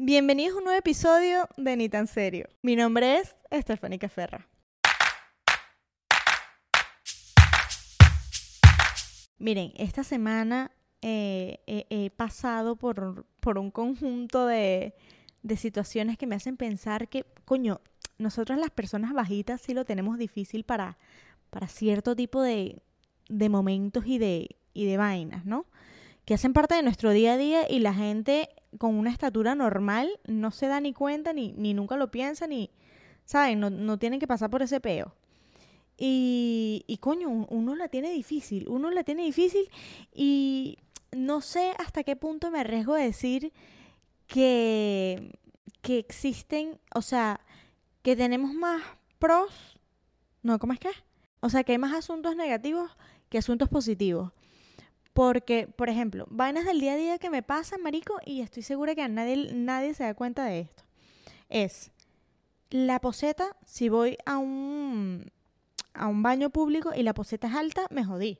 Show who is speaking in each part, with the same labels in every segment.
Speaker 1: Bienvenidos a un nuevo episodio de Ni tan serio. Mi nombre es Estefánica Ferra. Miren, esta semana eh, he- pasado por, por un conjunto de, de situaciones que me hacen pensar que, coño, nosotros las personas bajitas sí lo tenemos difícil para, para cierto tipo de, de momentos y de, y de vainas, ¿no? Que hacen parte de nuestro día a día y la gente con una estatura normal no se da ni cuenta, ni, ni nunca lo piensa, ni, ¿saben? No, no tienen que pasar por ese peo. Y, y coño, un- uno la tiene difícil, uno la tiene difícil y no sé hasta qué punto me arriesgo a decir que, que existen, o sea, que tenemos más pros, no, ¿cómo es que? O sea, que hay más asuntos negativos que asuntos positivos. Porque, por ejemplo, vainas del día a día que me pasan, marico, y estoy segura que a nadie, nadie se da cuenta de esto. Es la poseta, si voy a un, a un baño público y la poseta es alta, me jodí.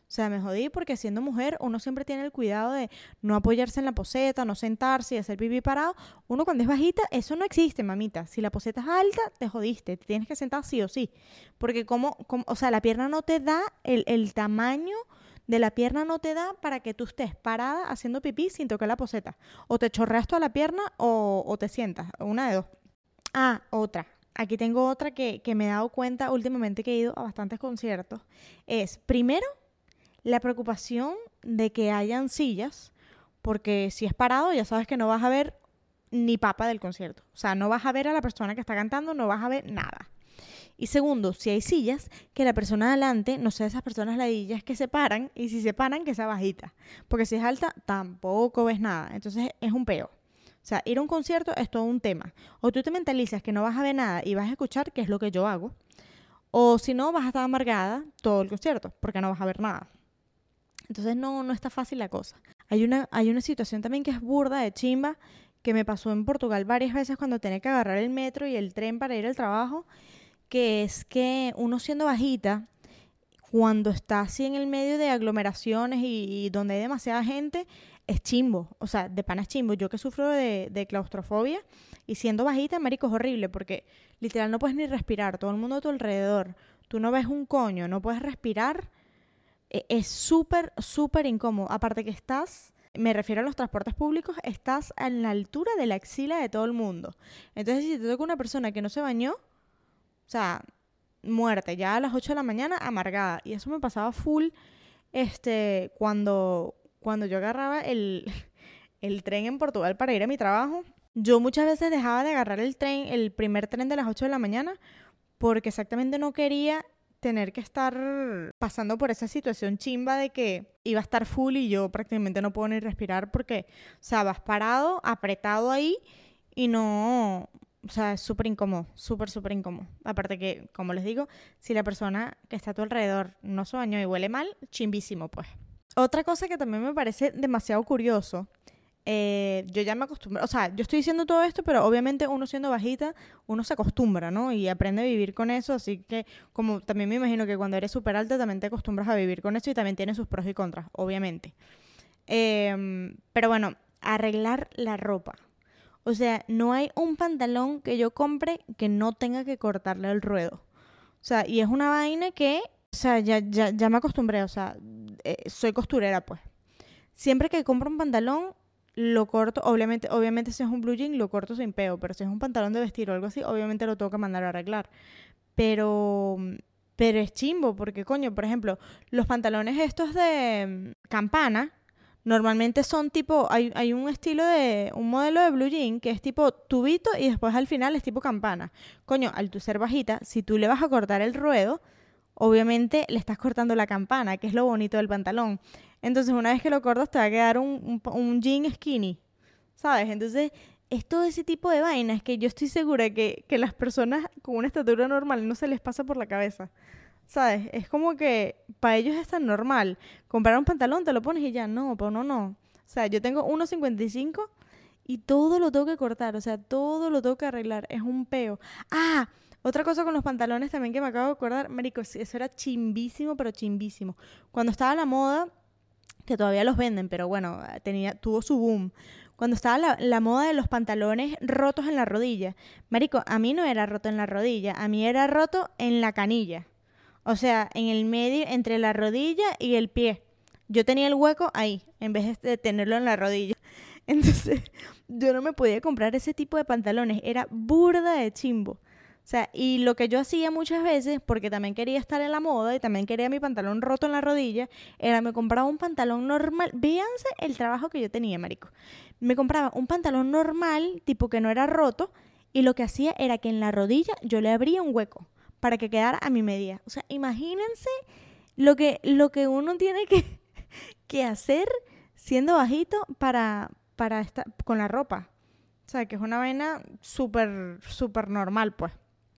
Speaker 1: O sea, me jodí porque siendo mujer uno siempre tiene el cuidado de no apoyarse en la poseta, no sentarse y hacer pipí parado. Uno cuando es bajita, eso no existe, mamita. Si la poseta es alta, te jodiste. Te tienes que sentar sí o sí. Porque como, como o sea, la pierna no te da, el, el tamaño de la pierna no te da para que tú estés parada haciendo pipí sin tocar la poseta. O te chorreas toda la pierna o, o te sientas. Una de dos. Ah, otra. Aquí tengo otra que, que me he dado cuenta últimamente que he ido a bastantes conciertos. Es, primero, la preocupación de que hayan sillas, porque si es parado ya sabes que no vas a ver ni papa del concierto. O sea, no vas a ver a la persona que está cantando, no vas a ver nada. Y segundo, si hay sillas, que la persona de adelante no sea esas personas ladillas que se paran, y si se paran, que sea bajita. Porque si es alta, tampoco ves nada. Entonces es un peo. O sea, ir a un concierto es todo un tema. O tú te mentalizas que no vas a ver nada y vas a escuchar, que es lo que yo hago. O si no, vas a estar amargada todo el concierto, porque no vas a ver nada. Entonces no, no está fácil la cosa. Hay una, hay una situación también que es burda de chimba, que me pasó en Portugal varias veces cuando tenía que agarrar el metro y el tren para ir al trabajo, que es que uno siendo bajita, cuando está así en el medio de aglomeraciones y, donde hay demasiada gente, es chimbo. O sea, de pana es chimbo. Yo que sufro de, de claustrofobia y siendo bajita, marico, es horrible porque literal no puedes ni respirar. Todo el mundo a tu alrededor. Tú no ves un coño, no puedes respirar. E- Es súper, súper incómodo. Aparte que estás, me refiero a los transportes públicos, estás a la altura de la axila de todo el mundo. Entonces, si te toca una persona que no se bañó, o sea, muerte, ya a las 8 de la mañana, amargada. Y eso me pasaba full este, cuando, cuando yo agarraba el, el tren en Portugal para ir a mi trabajo. Yo muchas veces dejaba de agarrar el tren, el primer tren de las 8 de la mañana, porque exactamente no quería tener que estar pasando por esa situación chimba de que iba a estar full y yo prácticamente no puedo ni respirar porque, o sea, vas parado, apretado ahí y no, o sea, es súper incómodo, súper, súper incómodo. Aparte que, como les digo, si la persona que está a tu alrededor no se bañó y huele mal, chimbísimo, pues. Otra cosa que también me parece demasiado curioso, eh, yo ya me acostumbro, o sea, yo estoy diciendo todo esto, pero obviamente uno siendo bajita, uno se acostumbra, ¿no? Y aprende a vivir con eso, así que como también me imagino que cuando eres súper alta también te acostumbras a vivir con eso y también tiene sus pros y contras, obviamente. Em, pero bueno, arreglar la ropa. O sea, no hay un pantalón que yo compre que no tenga que cortarle el ruedo. O sea, y es una vaina que, o sea, ya, ya, ya me acostumbré, o sea, eh, soy costurera, pues. Siempre que compro un pantalón, lo corto, obviamente, obviamente si es un blue jean, lo corto sin peo, pero si es un pantalón de vestir o algo así, obviamente lo tengo que mandar a arreglar. Pero, pero es chimbo, porque coño, por ejemplo, los pantalones estos de mm, campana, normalmente son tipo, hay, un estilo de, un modelo de blue jean que es tipo tubito y después al final es tipo campana. Coño, al tu ser bajita, si tú le vas a cortar el ruedo, obviamente le estás cortando la campana, que es lo bonito del pantalón. Entonces, una vez que lo cortas, te va a quedar un, un, un jean skinny, ¿sabes? Entonces, es todo ese tipo de vainas que yo estoy segura que, que las personas con una estatura normal no se les pasa por la cabeza. ¿Sabes? Es como que para ellos es tan normal. Comprar un pantalón, te lo pones y ya. No, pero no, no. O sea, yo tengo 1,55 y todo lo tengo que cortar. O sea, todo lo tengo que arreglar. Es un peo. Ah, otra cosa con los pantalones también que me acabo de acordar. Marico, eso era chimbísimo, pero chimbísimo. Cuando estaba la moda, que todavía los venden, pero bueno, tenía, tuvo su boom. cuando estaba la, la, moda de los pantalones rotos en la rodilla. Marico, a mí no era roto en la rodilla, a mí era roto en la canilla. O sea, en el medio, entre la rodilla y el pie. Yo tenía el hueco ahí, en vez de tenerlo en la rodilla. Entonces, yo no me podía comprar ese tipo de pantalones. Era burda de chimbo. O sea, y lo que yo hacía muchas veces, porque también quería estar en la moda y también quería mi pantalón roto en la rodilla, era me compraba un pantalón normal. Véanse el trabajo que yo tenía, marico. Me compraba un pantalón normal, tipo que no era roto, y lo que hacía era que en la rodilla yo le abría un hueco para que quedara a mi medida. O sea, imagínense lo que, lo que uno tiene que, que hacer siendo bajito para, para estar con la ropa. O sea, que es una vaina súper, súper normal, pues.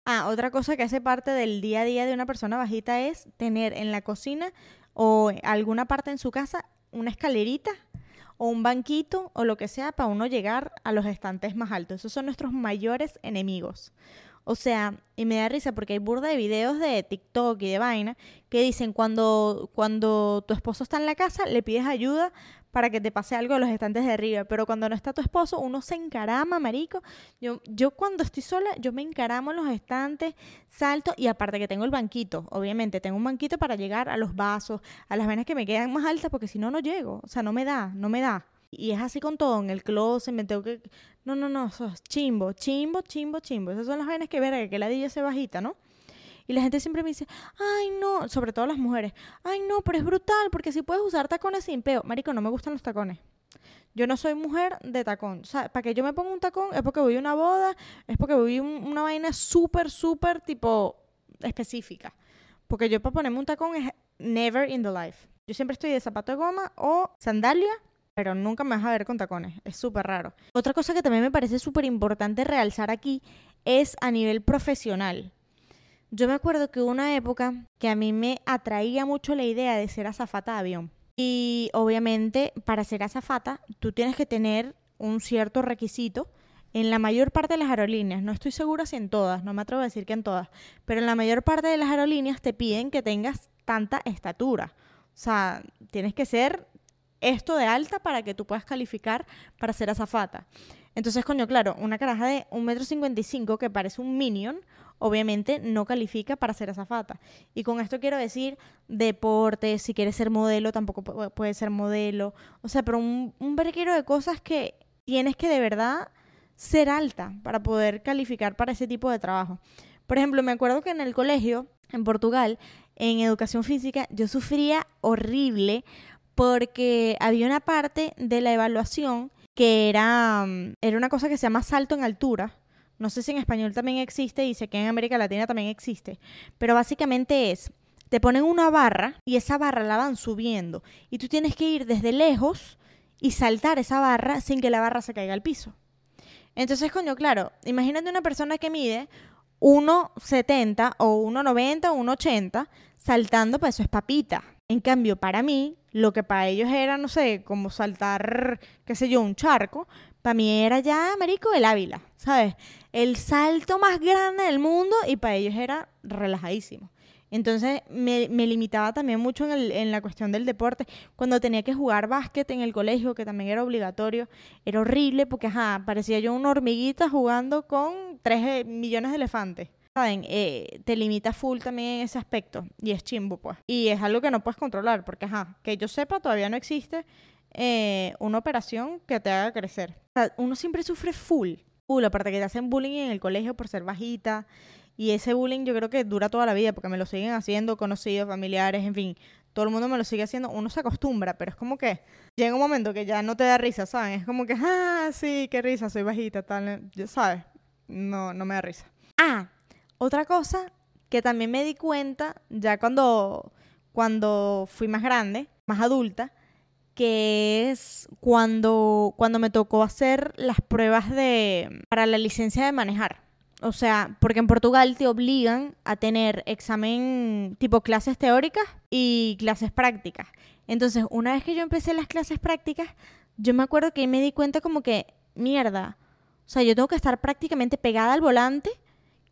Speaker 1: Ah, otra cosa que hace parte del día a día de una persona bajita es tener en la cocina o alguna parte en su casa una escalerita o un banquito o lo que sea para uno llegar a los estantes más altos. Esos son nuestros mayores enemigos. O sea, y me da risa porque hay burda de videos de TikTok y de vaina que dicen cuando, cuando tu esposo está en la casa, le pides ayuda para que te pase algo de los estantes de arriba. Pero cuando no está tu esposo, uno se encarama, marico. Yo, yo cuando estoy sola, yo me encaramo en los estantes, salto y aparte que tengo el banquito, obviamente, tengo un banquito para llegar a los vasos, a las venas que me quedan más altas, porque si no, no llego. O sea, no me da, no me da. Y es así con todo, en el closet, me tengo que... No, no, no, eso es chimbo, chimbo, chimbo, chimbo. Esas son las vainas que verga, que la DJ se bajita, ¿no? Y la gente siempre me dice, ay no, sobre todo las mujeres, ay no, pero es brutal, porque si puedes usar tacones sin peo. Marico, no me gustan los tacones. Yo no soy mujer de tacón. O sea, para que yo me ponga un tacón es porque voy a una boda, es porque voy a una vaina súper, súper tipo específica. Porque yo para ponerme un tacón es never in the life. Yo siempre estoy de zapato de goma o sandalia, pero nunca me vas a ver con tacones. Es súper raro. Otra cosa que también me parece súper importante realzar aquí es a nivel profesional. Yo me acuerdo que hubo una época que a mí me atraía mucho la idea de ser azafata de avión. Y obviamente para ser azafata tú tienes que tener un cierto requisito en la mayor parte de las aerolíneas, no estoy segura si en todas, no me atrevo a decir que en todas, pero en la mayor parte de las aerolíneas te piden que tengas tanta estatura. O sea, tienes que ser esto de alta para que tú puedas calificar para ser azafata. Entonces, coño, claro, una caraja de 1,55m que parece un minion, obviamente no califica para ser azafata. Y con esto quiero decir deporte, si quieres ser modelo, tampoco puedes ser modelo. O sea, pero un, un de cosas que tienes que de verdad ser alta para poder calificar para ese tipo de trabajo. Por ejemplo, me acuerdo que en el colegio, en Portugal, en educación física, yo sufría horrible porque había una parte de la evaluación que era, mm, era una cosa que se llama salto en altura no sé si en español también existe y sé que en América Latina también existe. Pero básicamente es, te ponen una barra y esa barra la van subiendo. Y tú tienes que ir desde lejos y saltar esa barra sin que la barra se caiga al piso. Entonces, coño, claro, imagínate una persona que mide 1,70 o 1,90 o 1,80 saltando, pues eso es papita. En cambio, para mí, lo que para ellos era, no sé, como saltar, qué sé yo, un charco, para mí era ya, marico, el Ávila, ¿sabes? El salto más grande del mundo y para ellos era relajadísimo. Entonces me, limitaba también mucho en, el, en, la cuestión del deporte. Cuando tenía que jugar básquet en el colegio, que también era obligatorio, era horrible porque, ajá, parecía yo una hormiguita jugando con tres eh, millones de elefantes. ¿Saben? Eh, te limita full también en ese aspecto y es chimbo, pues. Y es algo que no puedes controlar porque, ajá, que yo sepa, todavía no existe eh, una operación que te haga crecer. Uno siempre sufre full, full, aparte que te hacen bullying en el colegio por ser bajita. Y ese bullying yo creo que dura toda la vida porque me lo siguen haciendo conocidos, familiares, en fin. Todo el mundo me lo sigue haciendo. Uno se acostumbra, pero es como que llega un momento que ya no te da risa, ¿saben? Es como que, ah, sí, qué risa, soy bajita, tal. ¿Sabes? No, no me da risa. Ah, otra cosa que también me di cuenta ya cuando, cuando fui más grande, más adulta, que es cuando, cuando me tocó hacer las pruebas de, para la licencia de manejar. O sea, porque en Portugal te obligan a tener examen tipo clases teóricas y clases prácticas. Entonces, una vez que yo empecé las clases prácticas, yo me acuerdo que me di cuenta como que, mierda, o sea, yo tengo que estar prácticamente pegada al volante,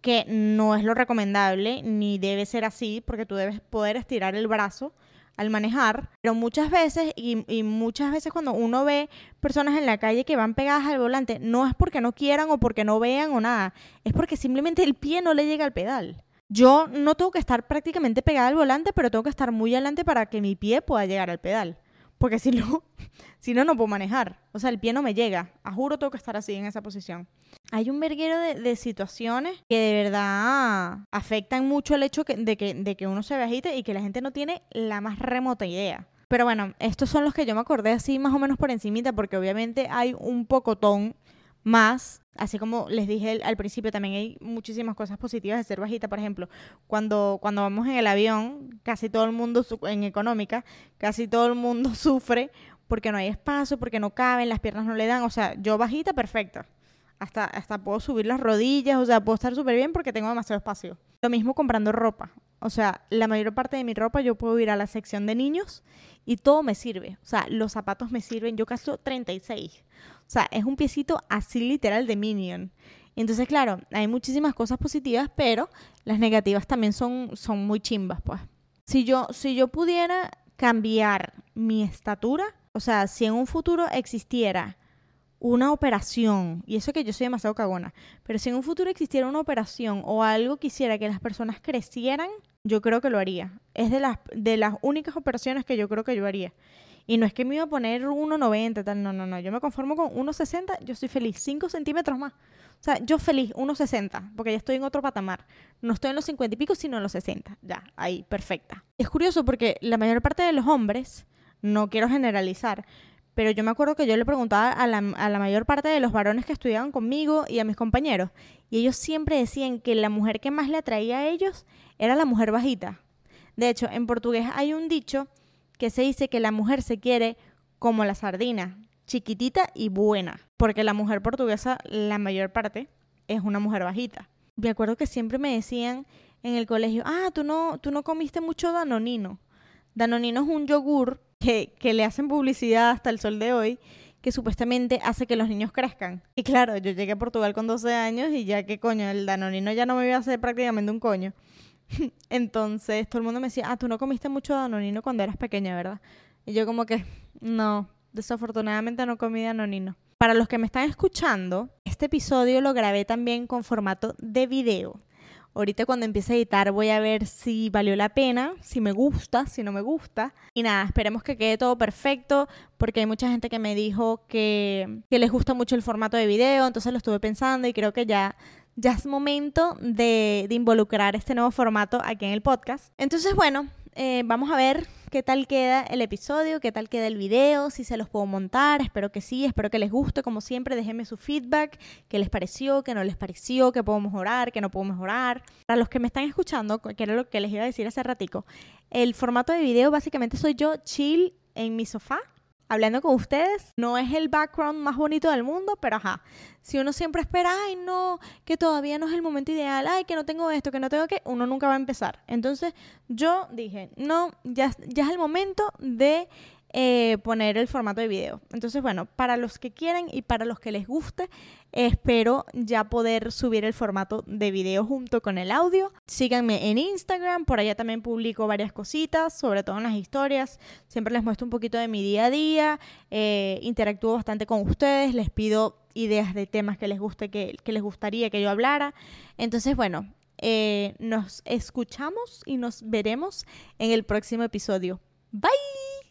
Speaker 1: que no es lo recomendable, ni debe ser así, porque tú debes poder estirar el brazo al manejar, pero muchas veces, y, muchas veces cuando uno ve personas en la calle que van pegadas al volante, no es porque no quieran o porque no vean o nada, es porque simplemente el pie no le llega al pedal. Yo no tengo que estar prácticamente pegada al volante, pero tengo que estar muy adelante para que mi pie pueda llegar al pedal. Porque si no, si no, no puedo manejar. O sea, el pie no me llega. A juro tengo que estar así en esa posición. Hay un verguero de, situaciones que de verdad afectan mucho el hecho de, que, de que uno se agite y que la gente no tiene la más remota idea. Pero bueno, estos son los que yo me acordé así más o menos por encimita, porque obviamente hay un pocotón más, así como les dije al principio, también hay muchísimas cosas positivas de ser bajita. Por ejemplo, cuando, cuando vamos en el avión, casi todo el mundo, en económica, casi todo el mundo sufre porque no hay espacio, porque no caben, las piernas no le dan. O sea, yo bajita, perfecta. Hasta, hasta puedo subir las rodillas, o sea, puedo estar súper bien porque tengo demasiado espacio. Lo mismo comprando ropa. O sea, la mayor parte de mi ropa yo puedo ir a la sección de niños y todo me sirve. O sea, los zapatos me sirven. Yo caso 36. O sea, es un piecito así literal de Minion. Entonces, claro, hay muchísimas cosas positivas, pero las negativas también son, son muy chimbas, pues. Si yo, si yo pudiera cambiar mi estatura, o sea, si en un futuro existiera una operación, y eso que yo soy demasiado cagona, pero si en un futuro existiera una operación o algo que hiciera que las personas crecieran, yo creo que lo haría. Es de las, de las únicas operaciones que yo creo que yo haría. Y no es que me iba a poner 1,90, tal, no, no, no. Yo me conformo con 1,60, yo estoy feliz. 5 centímetros más. O sea, yo feliz, 1,60, porque ya estoy en otro patamar. No estoy en los 50 y pico, sino en los 60. Ya, ahí, perfecta. Es curioso porque la mayor parte de los hombres, no quiero generalizar, pero yo me acuerdo que yo le preguntaba a la, a la mayor parte de los varones que estudiaban conmigo y a mis compañeros, y ellos siempre decían que la mujer que más le atraía a ellos era la mujer bajita. De hecho, en portugués hay un dicho que se dice que la mujer se quiere como la sardina, chiquitita y buena, porque la mujer portuguesa, la mayor parte, es una mujer bajita. Me acuerdo que siempre me decían en el colegio, ah, tú no, tú no comiste mucho danonino. Danonino es un yogur que, le hacen publicidad hasta el sol de hoy, que supuestamente hace que los niños crezcan. Y claro, yo llegué a Portugal con 12 años y ya que coño, el danonino ya no me iba a hacer prácticamente un coño. Entonces todo el mundo me decía, ah, tú no comiste mucho danonino cuando eras pequeña, ¿verdad? Y yo como que, no, desafortunadamente no comí danonino. Para los que me están escuchando, este episodio lo grabé también con formato de video. Ahorita cuando empiece a editar voy a ver si valió la pena, si me gusta, si no me gusta. Y nada, esperemos que quede todo perfecto porque hay mucha gente que me dijo que, que les gusta mucho el formato de video, entonces lo estuve pensando y creo que ya ya es momento de, de, involucrar este nuevo formato aquí en el podcast. Entonces, bueno, eh, vamos a ver qué tal queda el episodio, qué tal queda el video, si se los puedo montar, espero que sí, espero que les guste, como siempre, déjenme su feedback, qué les pareció, qué no les pareció, qué puedo mejorar, qué no puedo mejorar. Para los que me están escuchando, que era lo que les iba a decir hace ratico, el formato de video básicamente soy yo chill en mi sofá, hablando con ustedes. No es el background más bonito del mundo, pero ajá. Si uno siempre espera, ay, no, que todavía no es el momento ideal, ay, que no tengo esto, que no tengo que, uno nunca va a empezar. Entonces yo dije, no, ya, ya es el momento de eh, poner el formato de video. Entonces, bueno, para los que quieran y para los que les guste, espero ya poder subir el formato de video junto con el audio. Síganme en Instagram, por allá también publico varias cositas, sobre todo en las historias. Siempre les muestro un poquito de mi día a día, eh, interactúo bastante con ustedes, les pido ideas de temas que les guste, que, les gustaría que yo hablara. Entonces, bueno, eh, nos escuchamos y nos veremos en el próximo episodio. Bye.